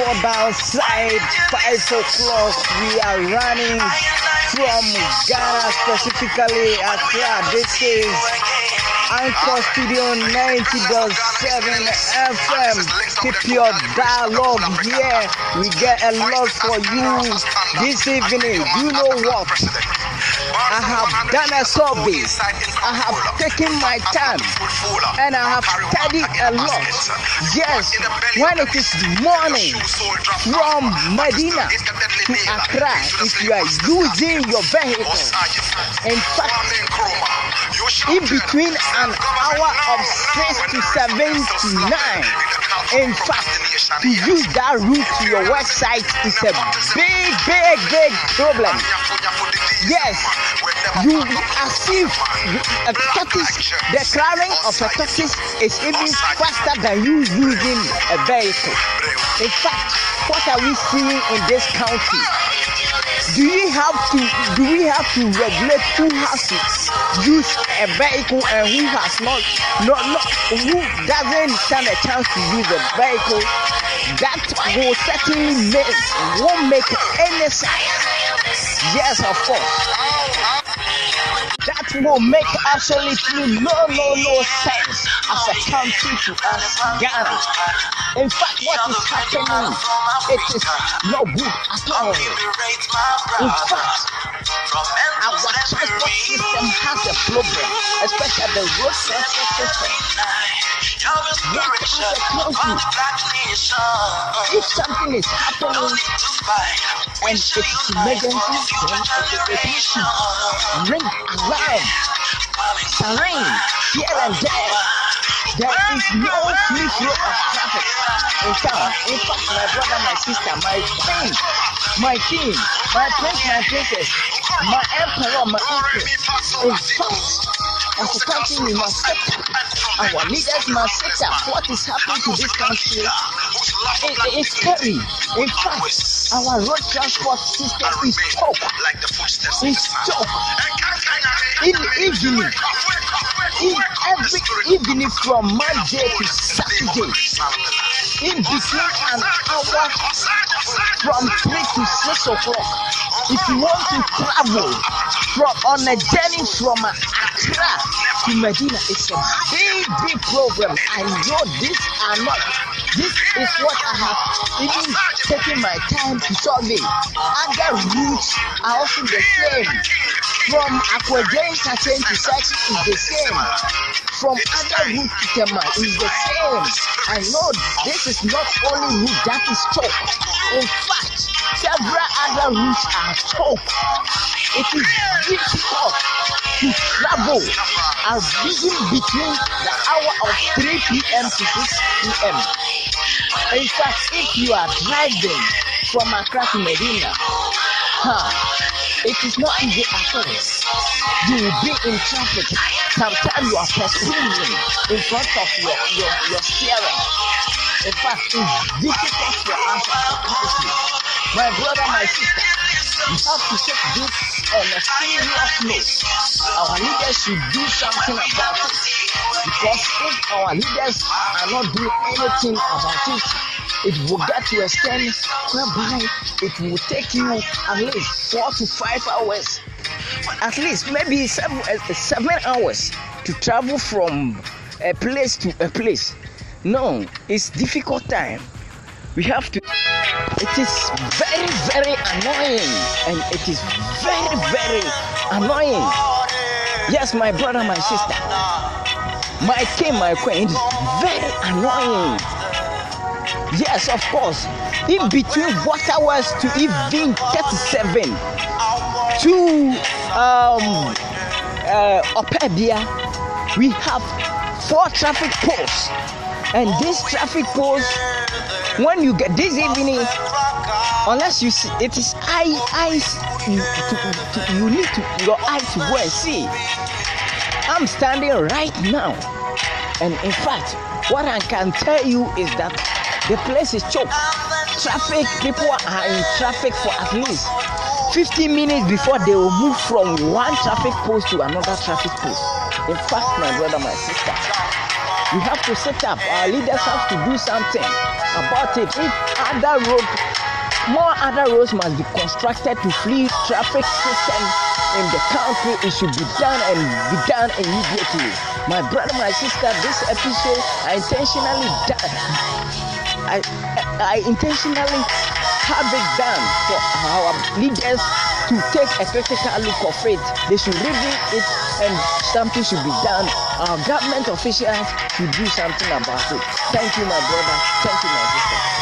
24 downside, 5 o'clock. We are running from Ghana, specifically Accra. This is Anchor Studio 90.7 FM. Keep your dialogue here. We get a lot for you this evening. You know what? I have done a survey. I have taken my time and I have studied a lot. Yes, when it is morning from Medina to Accra, if you are using your vehicle, in fact, in between an hour of six to seven to nine, in fact, to use that route to your website is a big, big, big problem. Yes, you if a tortoise, the crowing of a tortoise is even faster than you using a vehicle. In fact, what are we seeing in this county? Do we have to do we have to regulate who has to use a vehicle and who has not not, not who doesn't stand a chance to use a vehicle? That will certainly make won't make any sense. Yes, of course. That will make absolutely no no no sense as a country to us, Ghana. In fact, what is happening, it is not good at all. In fact, our transport system has a problem, especially the road transport system. Yet, as a country, if something is happening and it's emergency, then it is to ring alarm, siren here and there. There is no free flow of traffic in town. In fact, my brother, my sister, my queen, my king, my prince, my princess, my emperor, my empress. In fact, as a country, we must set up. Our leaders must set up what is happening to this country. It, it is scary. In fact, our road transport system is choked. It's choked. In evening, in every evening from Monday to Saturday, in between an hour from 3 to 6 o'clock, if you want to travel from on a journey from Accra to Medina, it's a big, big problem. I know these are not. This is what I have even taken my time to it. Other routes are also the same. From Aquagen Katen to Sachi is the same. From other routes to Tema is the same. I know this is not only route that is choked. In fact, several other routes are choked. It is difficult to travel as even between the hour of 3 p.m. to 6 p.m. In fact, if you are driving from Accra to Medina, huh, it is not easy at all. You will be in traffic. Sometimes you are pursuing in front of your, your, your steering. In fact, it's difficult for us as a country. My brother, my sister, we have to take this on a serious note. Our leaders should do something about it. Because if our leaders are not doing anything about it, it will get to a extent whereby it will take you at least four to five hours, at least maybe seven, uh, seven hours to travel from a place to a place. No, it's difficult time. We have to. It is very, very annoying, and it is very, very annoying. Yes, my brother, my sister, my king, my queen, it is very annoying. Yes, of course. In between what hours to even 37 to um uh Opeibea, we have four traffic posts. And this traffic post, when you get this evening, unless you see it is eye eyes you, to, to, you need to your eye to go and see. I'm standing right now, and in fact, what I can tell you is that the place is choked. Traffic, people are in traffic for at least 15 minutes before they will move from one traffic post to another traffic post. In fact, my brother, my sister, We have to set up. Our leaders have to do something about it. If other road, more other roads must be constructed to free traffic system in the country. It should be done and be done immediately. My brother, my sister, this episode I intentionally done. I, I intentionally have it done for our leaders to take a critical look of it. They should review it and something should be done. Our government officials should do something about it. Thank you, my brother. Thank you, my sister.